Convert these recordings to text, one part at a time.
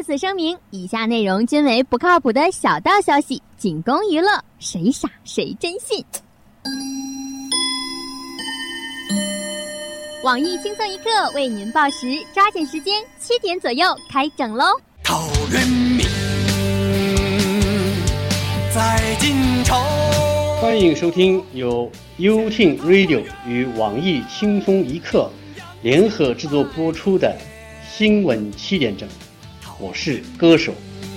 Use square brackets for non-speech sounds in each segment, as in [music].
特此声明：以下内容均为不靠谱的小道消息，仅供娱乐，谁傻谁真信。网易轻松一刻为您报时，抓紧时间，七点左右开整喽！陶渊明在晋朝。欢迎收听由 u t Radio 与网易轻松一刻联合制作播出的新闻七点整，我是歌手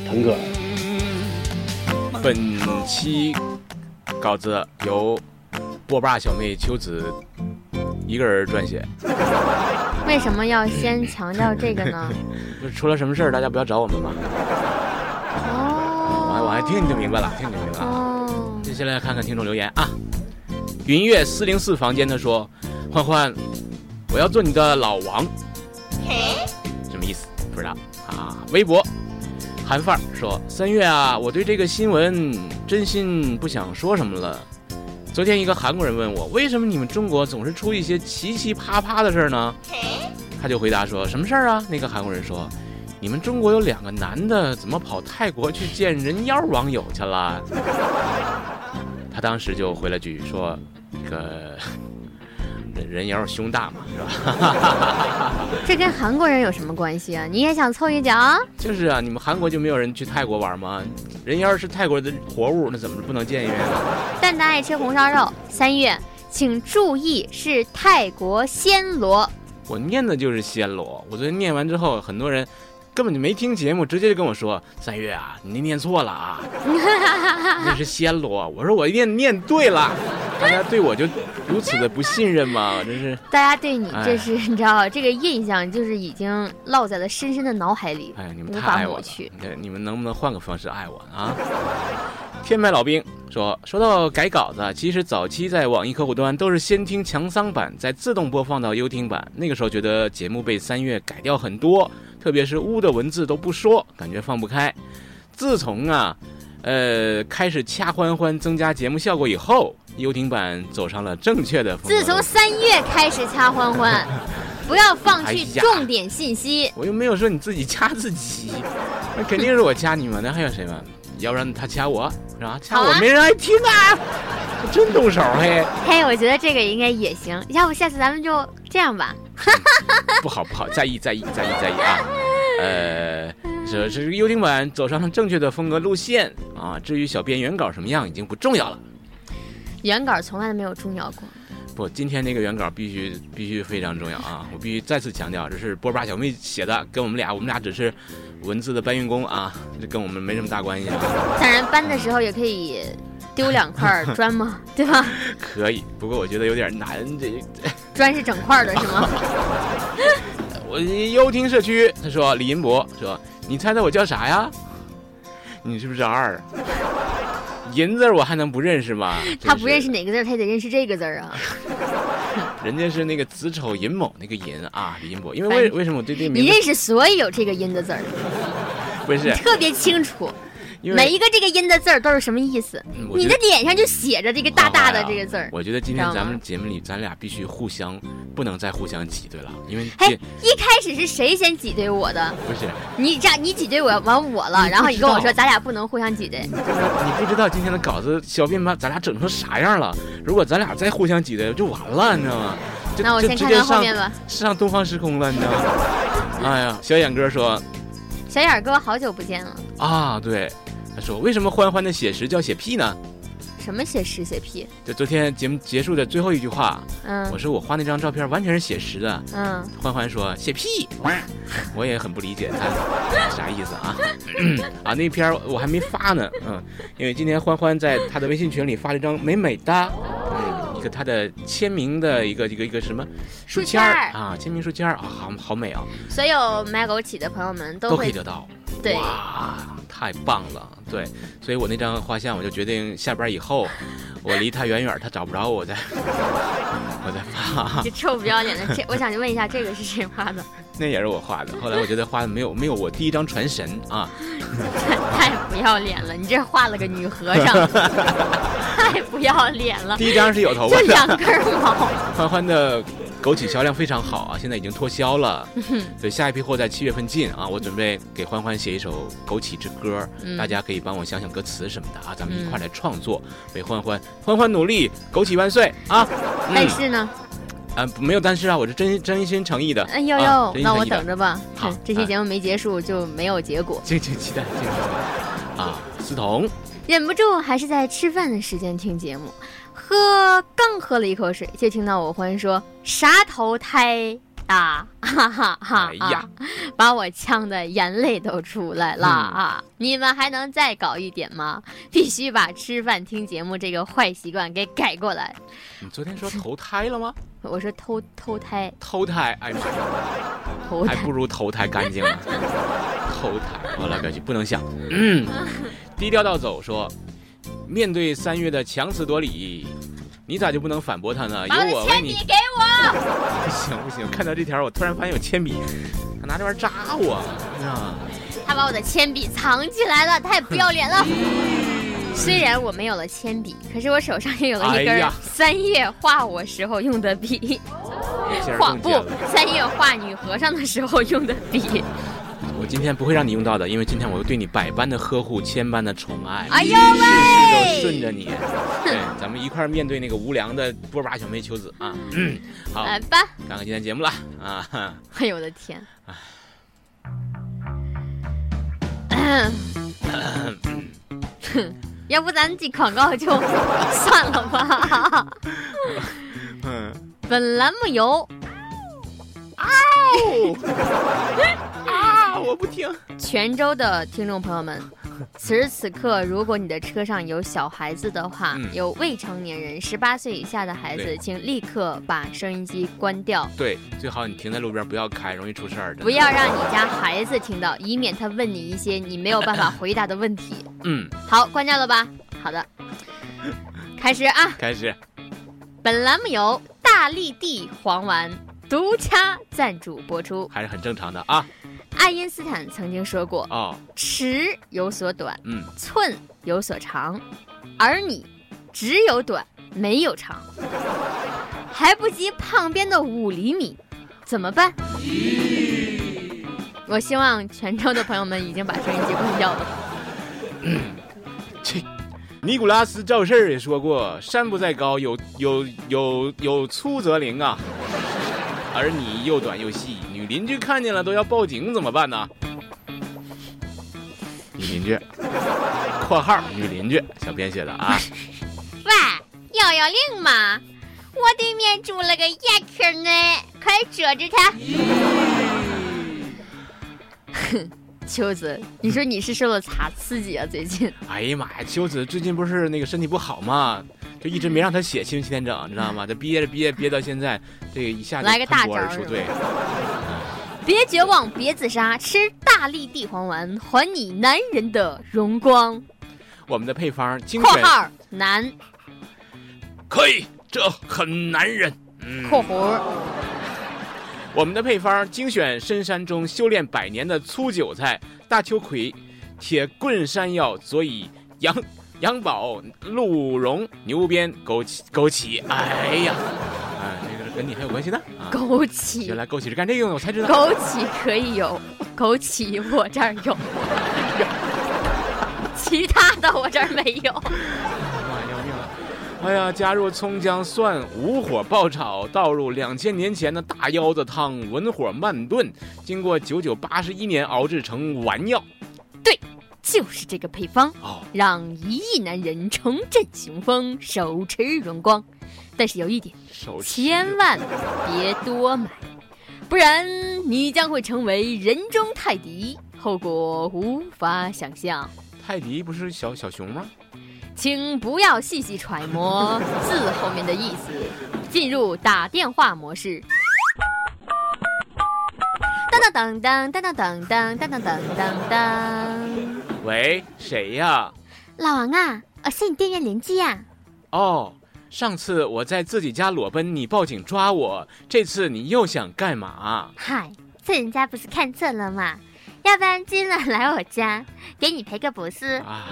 腾格尔。本期稿子由波霸小妹秋子一个人撰写。为什么要先强调这个呢？[laughs] 不是出了什么事儿，大家不要找我们嘛？哦，我我还听你就明白了，听你就明白了。哦，接下来看看听众留言啊。云月四零四房间他说：“欢欢，我要做你的老王。”嘿什么意思？不知道啊。微博韩范儿说：“三月啊，我对这个新闻真心不想说什么了。昨天一个韩国人问我，为什么你们中国总是出一些奇奇葩葩的事儿呢？他就回答说：什么事儿啊？那个韩国人说：你们中国有两个男的，怎么跑泰国去见人妖网友去了？他当时就回了句说：这个人人妖胸大嘛，是吧？[laughs] 这跟韩国人有什么关系啊？你也想凑一脚？就是啊，你们韩国就没有人去泰国玩吗？人妖是泰国的活物，那怎么不能见一面呢？蛋蛋爱吃红烧肉。三月，请注意是泰国暹罗。我念的就是暹罗。我昨天念完之后，很多人根本就没听节目，直接就跟我说：“三月啊，你念错了啊，[laughs] 那是暹罗。”我说我念念对了，大家对我就如此的不信任吗？真是，大家对你哎这是你知道这个印象，就是已经烙在了深深的脑海里，哎呀，你们太爱我了你们能不能换个方式爱我啊？天麦老兵说，说到改稿子，其实早期在网易客户端都是先听强桑版，再自动播放到优听版。那个时候觉得节目被三月改掉很多，特别是污的文字都不说，感觉放不开。自从啊，呃，开始掐欢欢增加节目效果以后，优听版走上了正确的风自从三月开始掐欢欢，[laughs] 不要放弃重点信息。我又没有说你自己掐自己，那肯定是我掐你们，那还有谁嘛？要不然他掐我是吧？掐我没人爱听啊！我真动手嘿，嘿，我觉得这个应该也行。要不下次咱们就这样吧。[laughs] 不好不好，在意在意在意在意啊！呃，这这是优听版走上了正确的风格路线啊。至于小编原稿什么样已经不重要了。原稿从来都没有重要过。不，今天这个原稿必须必须非常重要啊！我必须再次强调，这是波霸小妹写的，跟我们俩我们俩只是文字的搬运工啊，这跟我们没什么大关系啊。当然搬的时候也可以丢两块砖嘛，[laughs] 对吧？可以，不过我觉得有点难，这 [laughs] 砖是整块的，是吗？[laughs] 我优听社区，他说李银博说，你猜猜我叫啥呀？你是不是二？银字儿我还能不认识吗？[laughs] 他不认识，哪个字儿，他得认识这个字儿啊。[laughs] 人家是那个子丑寅卯那个寅啊，李银博。因为为为什么我对这个名字你认识所有这个银的字儿，不是？特别清楚，因为每一个这个音的字儿都是什么意思。你的脸上就写着这个大大的啊这个字儿。我觉得今天咱们节目里，咱俩必须互相不能再互相挤兑了，因为嘿这，一开始是谁先挤兑我的？不是你这样你挤兑我完我了，然后你跟我说咱俩不能互相挤兑。你不知道今天的稿子，小编把咱俩整成啥样了。如果咱俩再互相挤兑，就完了，你知道吗？那我先看看后面吧。上东方时空了，你知道吗？哎呀，小眼哥说小眼哥好久不见了，啊，对，他说为什么欢欢的写实叫写屁呢？什么写实写屁？就昨天节目结束的最后一句话，嗯。我嗯说我画那张照片完全是写实的，嗯，欢欢说写屁，[laughs] 我也很不理解他啥意思啊？[clears throat] 啊那篇我还没发呢，嗯，因为今天欢欢在他的微信群里发了一张美美的，嗯，一个他的签名的一个一个一个什么书签儿啊，签名书签儿啊，好好美啊，所有买枸杞的朋友们都可以得到，对。哇，太棒了，对，所以我那张画像我就决定下班以后，[laughs] 我离他远远，他找不着我再 [laughs] 我再发。这臭不要脸的。这我想问一下，这个是谁画的？那也是我画的。后来我觉得画的没有没有我第一张传神啊，[laughs] 太不要脸了！你这画了个女和尚，[laughs] 太不要脸了。第一张是有头发就两，根毛，[laughs] 欢欢的枸杞销量非常好啊，现在已经脱销了，所以下一批货在七月份进啊。我准备给欢欢写一首枸杞之歌，嗯大家可以帮我想想歌词什么的啊，咱们一块来创作，为欢欢欢欢努力，枸杞万岁啊！但是呢，啊，没有但是啊，我是真真心诚意的。哎呦啊呦，那我等着吧。好这期节目没结束就没有结果，敬请期待，敬请期待啊！思彤，忍不住还是在吃饭的时间听节目，喝刚喝了一口水，就听到我欢说啥投胎啊，哈哈哈哎呀啊，把我呛得眼泪都出来了啊！你们还能再搞一点吗？必须把吃饭听节目这个坏习惯给改过来。你昨天说投胎了吗？[laughs] 我说偷偷胎，偷胎，哎呀妈 [laughs] 还不如投胎干净呢。[laughs] 投胎，我了个去，不能想。嗯，低调到走说，面对三月的强词夺理，你咋就不能反驳他呢？由把我。铅笔给我。不 [laughs] 行不行，看到这条我突然发现有铅笔，他拿这玩意儿扎我啊！他把我的铅笔藏起来了，太不要脸了。[laughs] 虽然我没有了铅笔，可是我手上也有了一根三月画我时候用的笔，[laughs] 画不。三月画女和尚的时候用的笔。我今天不会让你用到的，因为今天我会对你百般的呵护，千般的宠爱，哎呦事事都喂！顺着你。对，咱们一块儿面对那个无良的波霸小妹秋子啊！嗯，好，来吧，看看今天节目了啊！哎呦我的天！哼，要不咱进广告就算了吧。[laughs] 嗯，本栏目由 [laughs] 啊，我不听。泉州的听众朋友们，[laughs] 此时此刻，如果你的车上有小孩子的话，嗯有未成年人十八岁以下的孩子，请立刻把收音机关掉，对，最好你停在路边不要开，容易出事儿。的不要让你家孩子听到，以免他问你一些你没有办法回答的问题。嗯，好，关掉了吧？好的，[laughs] 开始啊！开始。本栏目由大力地黄丸独家赞助播出。还是很正常的啊。爱因斯坦曾经说过哦，：“尺有所短，嗯，寸有所长，而你只有短没有长，还不及旁边的五厘米，怎么办？”我希望泉州的朋友们已经把收音机关掉了。切。尼古拉斯赵四儿也说过：“山不在高，有有有有粗则灵啊。”而你又短又细，女邻居看见了都要报警，怎么办呢？女邻居（ [laughs] 括号女邻居）小编写的啊。[laughs] 喂，幺幺零吗？我对面住了个野客呢，快遮住他！哼，[laughs] 秋子，你说你是受了啥刺激啊？最近？[laughs] 哎呀妈呀，秋子最近不是那个身体不好吗？就一直没让他写七七天整，你知道吗？这憋着憋着憋到现在，这个一下来个大。招对，别绝望，别自杀，吃大力地黄丸，还你男人的荣光。我们的配方精选括号男可以，这很男人。嗯，括弧我们的配方精选深山中修炼百年的粗韭菜、大秋葵、铁棍山药，佐以羊羊宝、鹿茸、牛鞭、枸杞、枸杞。哎呀，啊，这个跟你还有关系呢啊！枸杞原，来枸杞是干这个用的，我才知道。枸杞可以有，枸杞我这儿有，[laughs] 其他的我这儿没有。哎呀，加入葱姜蒜，无火爆炒，倒入两千年前的大腰子汤，文火慢炖，经过九九八十一年熬制成丸药。对就是这个配方，哦，让一亿男人重振雄风，手持荣光。但是有一点，手千万别多买，不然你将会成为人中泰迪，后果无法想象。泰迪不是小小熊吗？请不要细细揣摩字后面的意思，进入打电话模式。当当当当当当当当当当当当。喂，谁呀？老王啊，我是你店员邻居呀。哦，上次我在自己家裸奔，你报警抓我，这次你又想干嘛？嗨，这人家不是看错了吗？要不然今晚来我家，给你赔个不是？啊！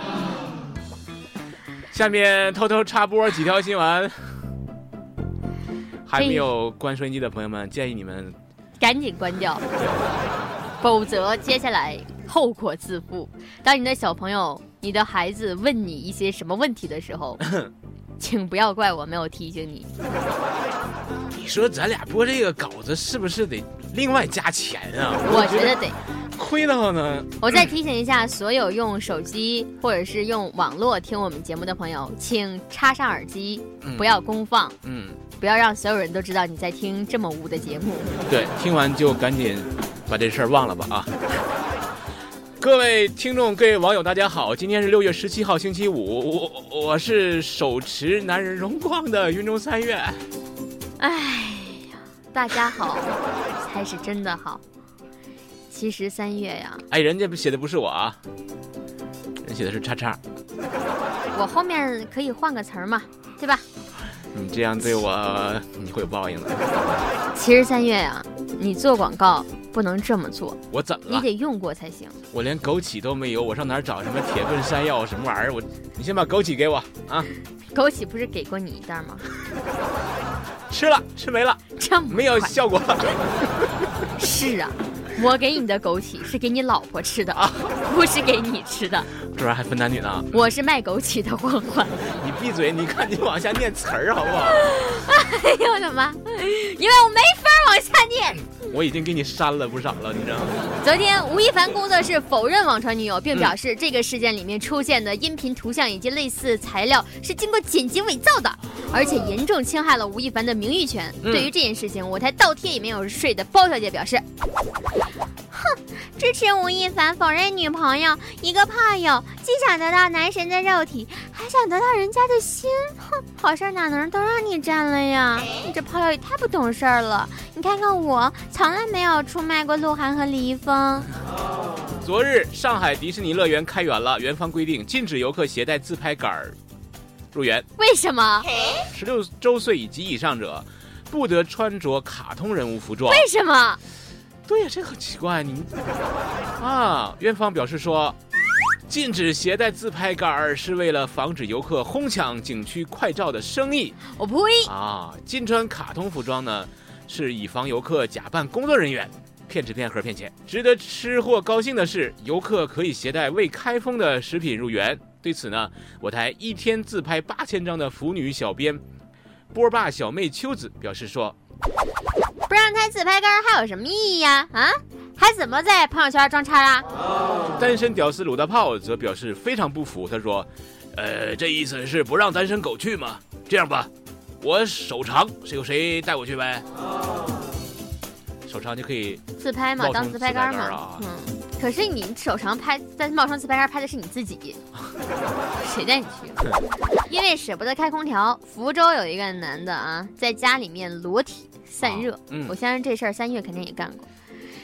下面偷偷插播几条新闻。[laughs] 还没有关收音机的朋友们，建议你们赶紧关掉，[laughs] 否则接下来后果自负。当你的小朋友、你的孩子问你一些什么问题的时候，[laughs] 请不要怪我没有提醒你。你说咱俩播这个稿子是不是得另外加钱啊？我觉得得。亏的话呢，我再提醒一下所有用手机或者是用网络听我们节目的朋友，请插上耳机，不要公放，嗯，不要让所有人都知道你在听这么污的节目。对，听完就赶紧把这事儿忘了吧啊！[laughs] 各位听众、各位网友，大家好，今天是六月十七号，星期五，我我是手持男人荣光的云中三月。哎呀，大家好，才是真的好。其实三月呀，哎，人家写的不是我啊，人写的是叉叉。我后面可以换个词儿嘛，对吧？你这样对我，你会有报应的。其实三月呀，你做广告不能这么做。我怎么了？你得用过才行。我连枸杞都没有，我上哪儿找什么铁棍山药什么玩意儿？我，你先把枸杞给我啊。枸杞不是给过你一袋吗？吃了，吃没了，这没有效果。[laughs] 是啊。[laughs] 我给你的枸杞是给你老婆吃的啊，不是给你吃的。这玩意还分男女呢。我是卖枸杞的欢欢。你闭嘴！你看你往下念词儿好不好？[laughs] 哎呦我的妈！因为我没法往下念。我已经给你删了不少了，你知道吗？昨天吴亦凡工作室否认网传女友，并表示这个事件里面出现的音频、图像以及类似材料是经过剪辑伪造的，而且严重侵害了吴亦凡的名誉权。对于这件事情，我台倒贴也没有睡的包小姐表示。哼，支持吴亦凡否认女朋友，一个炮友既想得到男神的肉体，还想得到人家的心。哼，好事哪能都让你占了呀？你这炮友也太不懂事儿了。你看看我，从来没有出卖过鹿晗和李易峰。昨日，上海迪士尼乐园开园了，园方规定禁止游客携带自拍杆儿入园。为什么？十六周岁以及以上者不得穿着卡通人物服装。为什么？对呀，这很奇怪。你啊，院方表示说，禁止携带自拍杆儿是为了防止游客哄抢景区快照的生意。我呸！啊，禁穿卡通服装呢，是以防游客假扮工作人员骗纸骗盒骗钱。值得吃货高兴的是，游客可以携带未开封的食品入园。对此呢，我台一天自拍八千张的腐女小编波霸小妹秋子表示说。不让他自拍杆还有什么意义呀？啊，还怎么在朋友圈装叉啊？单身屌丝鲁大炮则表示非常不服，他说：“呃，这意思是不让单身狗去吗？这样吧，我手长，谁有谁带我去呗。手长就可以自拍嘛，当自拍杆嘛。嗯，可是你手长拍在冒充自拍杆拍的是你自己，[laughs] 谁带你去？因为舍不得开空调，福州有一个男的啊，在家里面裸体。散热，我相信这事儿三月肯定也干过。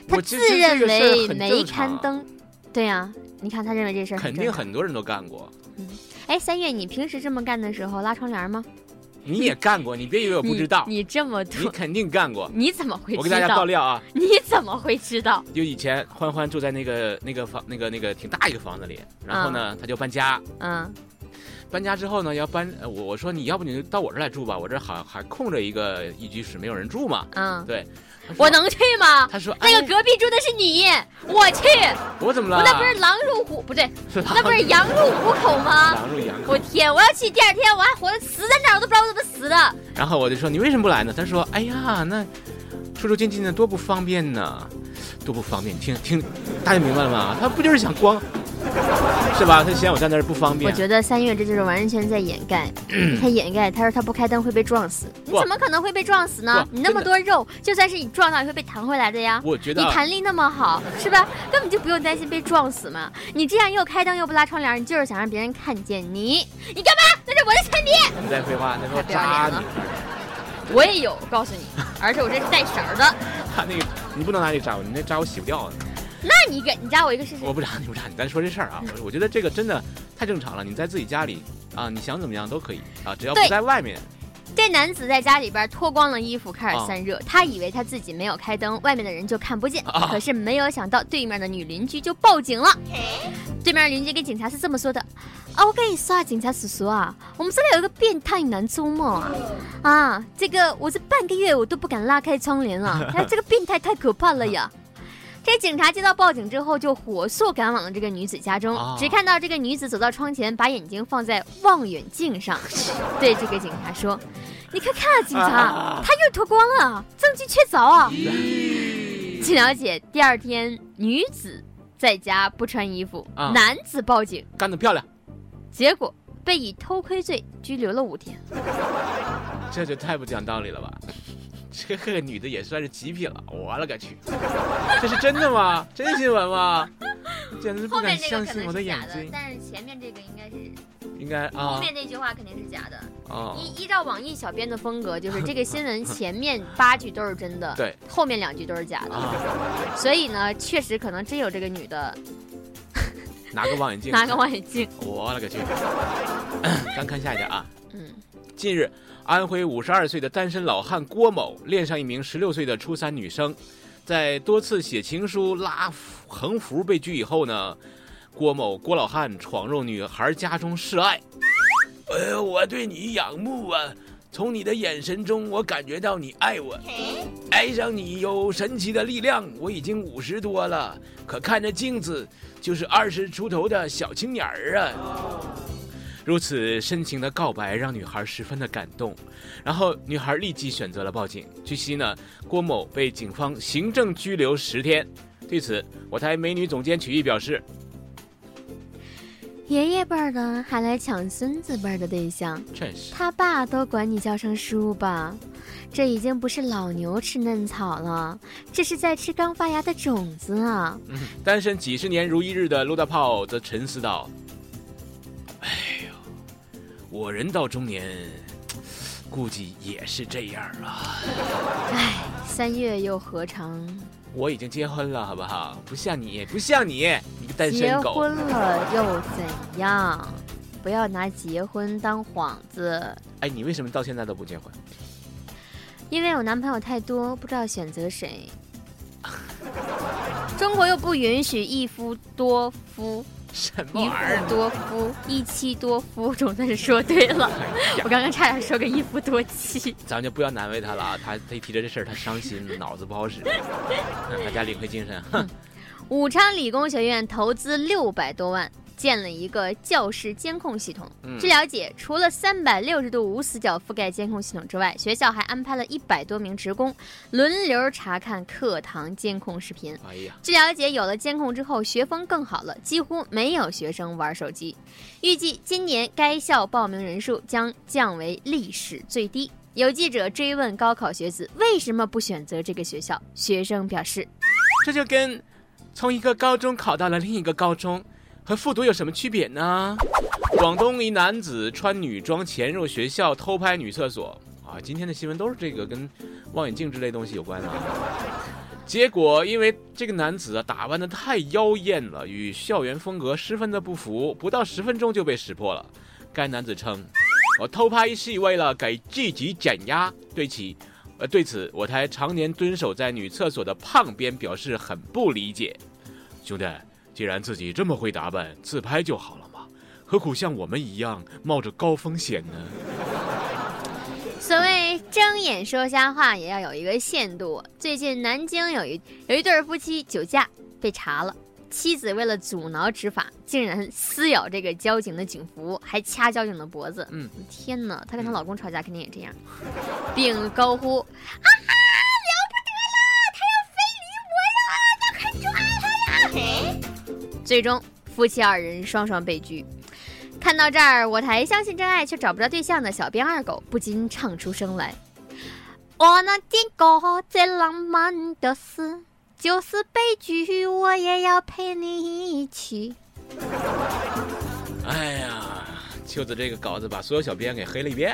他自认为没刊登，对呀，你看他认为这事儿肯定很多人都干过。嗯，哎，三月，你平时这么干的时候拉窗帘吗？你也干过，你别以为我不知道。你这么多，你肯定干过。你怎么会？我给大家爆料啊！你怎么会知道？就以前欢欢住在那个那个房那个那个挺大一个房子里，然后呢，他就搬家。嗯。搬家之后呢，要搬我我说你要不你就到我这儿来住吧，我这好还空着一个一居室，没有人住嘛。嗯，对，我能去吗？他说那个隔壁住的是你，我去。我怎么了？我那不是狼入虎不对，那不是羊入虎口吗？狼入羊口。我天，我要去第二天我还活着死在那儿，我都不知道我怎么死的。然后我就说你为什么不来呢？他说哎呀，那出出进进的多不方便呢，多不方便。听听，大家明白了吗？他不就是想光。是吧？他嫌我在那儿不方便。我觉得三月这就是完全在掩盖，[clears throat] 他掩盖。他说他不开灯会被撞死，你怎么可能会被撞死呢？你那么多肉，就算是你撞到也会被弹回来的呀。我觉得你弹力那么好，是吧？根本就不用担心被撞死嘛。你这样又开灯又不拉窗帘，你就是想让别人看见你。你干嘛？那是我的铅笔。你在废话，那是我扎你。我也有，告诉你，而且我这是带绳的。[laughs] 他那个你不能拿这扎我，你那扎我洗不掉。那你给你扎我一个试试？我不扎你不扎你，咱说这事儿啊，[laughs] 我我觉得这个真的太正常了。你在自己家里啊，你想怎么样都可以啊，只要不在外面。这男子在家里边脱光了衣服开始散热，他以为他自己没有开灯，外面的人就看不见。可是没有想到，对面的女邻居就报警了。对面邻居跟警察是这么说的：“啊，我跟你说啊，警察叔叔啊，我们这里有一个变态男周末啊，啊，这个我这半个月我都不敢拉开窗帘了，[laughs] 哎，这个变态太可怕了呀！”这警察接到报警之后，就火速赶往了这个女子家中。啊只看到这个女子走到窗前，把眼睛放在望远镜上，对这个警察说：“你快看啊，警察，啊她又脱光了，证据确凿啊！”据了解，第二天女子在家不穿衣服，啊男子报警，干得漂亮，结果被以偷窥罪拘留了五天。[laughs] 这就太不讲道理了吧？[laughs] 这个女的也算是极品了，我勒个去！这是真的吗？真新闻吗？简直不敢后面这个相信我的眼睛，。但是前面这个应该是应该啊后啊面那句话肯定是假的。啊，依依照网易小编的风格，就是这个新闻前面八句都是真的，对，后面两句都是假的。啊，所以呢，确实可能真有这个女的 [laughs] 拿个望远镜，[laughs] 拿个望远镜，[laughs] 我勒个去！咱看下一条啊。嗯，近日，安徽五十二岁的单身老汉郭某恋上一名十六岁的初三女生，在多次写情书、拉横幅被拒以后呢，郭某郭老汉闯入女孩家中示爱。哎呦，我对你仰慕啊！从你的眼神中，我感觉到你爱我，爱上你有神奇的力量。我已经五十多了，可看着镜子就是二十出头的小青年儿啊。如此深情的告白让女孩十分的感动，然后女孩立即选择了报警。据悉呢，郭某被警方行政拘留十天。对此，我台美女总监曲艺表示爷爷辈儿的还来抢孙子辈儿的对象，：“真是他爸都管你叫声叔吧。这已经不是老牛吃嫩草了，这是在吃刚发芽的种子啊！单身几十年如一日的陆大炮则沉思道：“哎呦，我人到中年，估计也是这样啊。唉，三月又何尝？我已经结婚了，好不好？不像你，不像你，你个单身狗。结婚了又怎样？不要拿结婚当幌子。哎，你为什么到现在都不结婚？因为我男朋友太多，不知道选择谁。[laughs] 中国又不允许一夫多夫，什么一玩意儿夫？多夫，一妻多夫，总算是说对了。哎我刚刚差点说个一夫多妻。咱就不要难为他了啊！他他一提着这事儿，他伤心，脑子不好使。让大家领会精神，哼！武昌理工学院投资六百多万建了一个教室监控系统。嗯据了解，除了三百六十度无死角覆盖监控系统之外，学校还安排了一百多名职工轮流查看课堂监控视频。哎呀，据了解，有了监控之后，学风更好了，几乎没有学生玩手机。预计今年该校报名人数将降为历史最低。有记者追问高考学子为什么不选择这个学校，学生表示，这就跟从一个高中考到了另一个高中，和复读有什么区别呢？广东一男子穿女装潜入学校偷拍女厕所啊！今天的新闻都是这个跟望远镜之类东西有关的啊。结果因为这个男子啊打扮的太妖艳了，与校园风格十分的不符，不到十分钟就被识破了。该男子称：“我偷拍是为了给自己减压。”对其，呃，对此我台常年蹲守在女厕所的胖边表示很不理解。兄弟，既然自己这么会打扮，自拍就好了嘛，何苦像我们一样冒着高风险呢？所谓睁眼说瞎话也要有一个限度。最近南京有一有一对夫妻酒驾被查了，妻子为了阻挠执法，竟然撕咬这个交警的警服，还掐交警的脖子。嗯，天哪，她跟她老公吵架肯定也这样，并高呼：“啊哈，了不得了，他要非礼我呀，那快抓他呀！”嘿，最终夫妻二人双双被拘。看到这儿，我台相信真爱却找不着对象的小编二狗不禁唱出声来：“我那点歌最浪漫的事，就是悲剧，我也要陪你一起。[laughs] 哎呀，秋子这个稿子把所有小编给黑了一遍。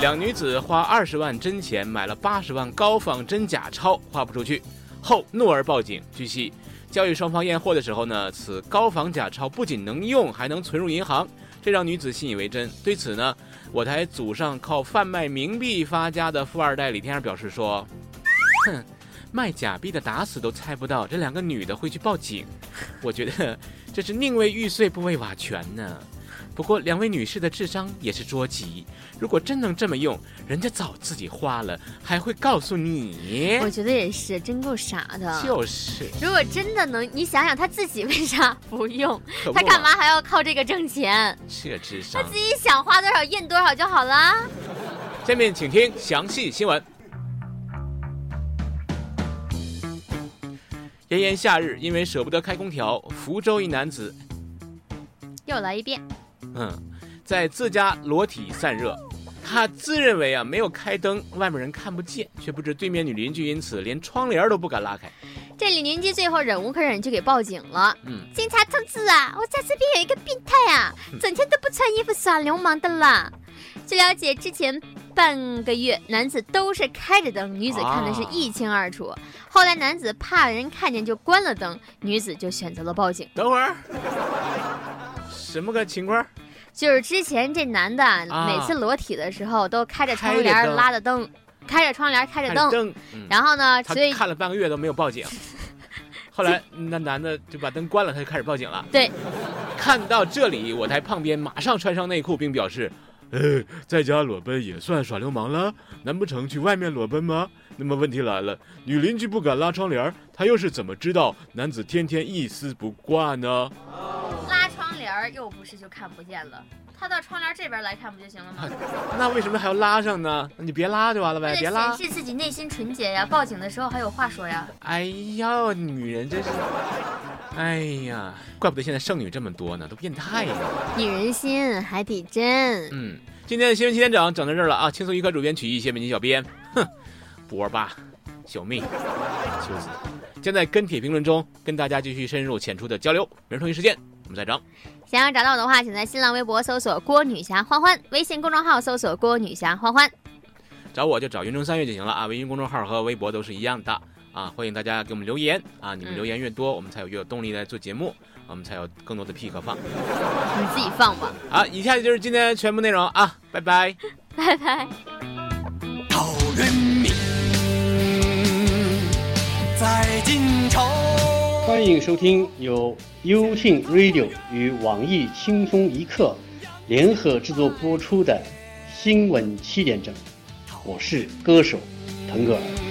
两女子花二十万真钱买了八十万高仿真假钞，花不出去，后怒而报警。据悉，交易双方验货的时候呢，此高仿假钞不仅能用，还能存入银行，这让女子信以为真。对此呢，我台祖上靠贩卖冥币发家的富二代李天二表示说：“哼，卖假币的打死都猜不到这两个女的会去报警，[laughs] 我觉得这是宁为玉碎不为瓦全呢。不过两位女士的智商也是捉急，如果真能这么用，人家早自己花了，还会告诉你。我觉得也是，真够傻的。就是，如果真的能，你想想他自己为啥不用？可不他干嘛还要靠这个挣钱？这智商他自。己想花多少印多少就好了。下面请听详细新闻。炎炎夏日，因为舍不得开空调，福州一男子，又来一遍，嗯，在自家裸体散热。他自认为啊没有开灯，外面人看不见，却不知对面女邻居因此连窗帘都不敢拉开。这李邻居最后忍无可忍，就给报警了。嗯，警察同志啊，我家这边有一个变态啊，整天都不穿衣服耍流氓的啦。据了解，之前半个月男子都是开着灯，女子看的是一清二楚。后来男子怕人看见就关了灯，女子就选择了报警。等会儿，[laughs] 什么个情况？就是之前这男的每次裸体的时候都开着窗帘拉着灯，开着窗帘开着灯，然后呢，所以看了半个月都没有报警。[laughs] 后来那男的就把灯关了，他就开始报警了。对，看到这里，我台胖边马上穿上内裤，并表示：“呃，在家裸奔也算耍流氓了？难不成去外面裸奔吗？那么问题来了，女邻居不敢拉窗帘，她又是怎么知道男子天天一丝不挂呢？帘又不是就看不见了，他到窗帘这边来看不就行了吗？[laughs] 那为什么还要拉上呢？你别拉就完了呗，别拉显。示自己内心纯洁呀，报警的时候还有话说呀。哎呀，女人真是，哎呀，怪不得现在剩女这么多呢，都变态了。女人心，海底针。嗯，今天的新闻七点整整到这儿了啊！轻松一刻主编曲艺，谢本期小编，哼，波吧，小妹，秋子，将在跟帖评论中跟大家继续深入浅出的交流。明儿同一时间我们再整。想要找到我的话，请在新浪微博搜索“郭女侠欢欢”，微信公众号搜索“郭女侠欢欢找我就找云中三月就行了啊，微信公众号和微博都是一样的啊，欢迎大家给我们留言啊，你们嗯留言越多，我们才有越有动力来做节目，我们才有更多的屁可放”，你自己放吧，好，以下就是今天全部内容啊，拜拜。[laughs] 拜拜。陶渊明在晋朝。欢迎收听由优听 Radio 与网易轻松一刻联合制作播出的新闻七点整，我是歌手腾格尔。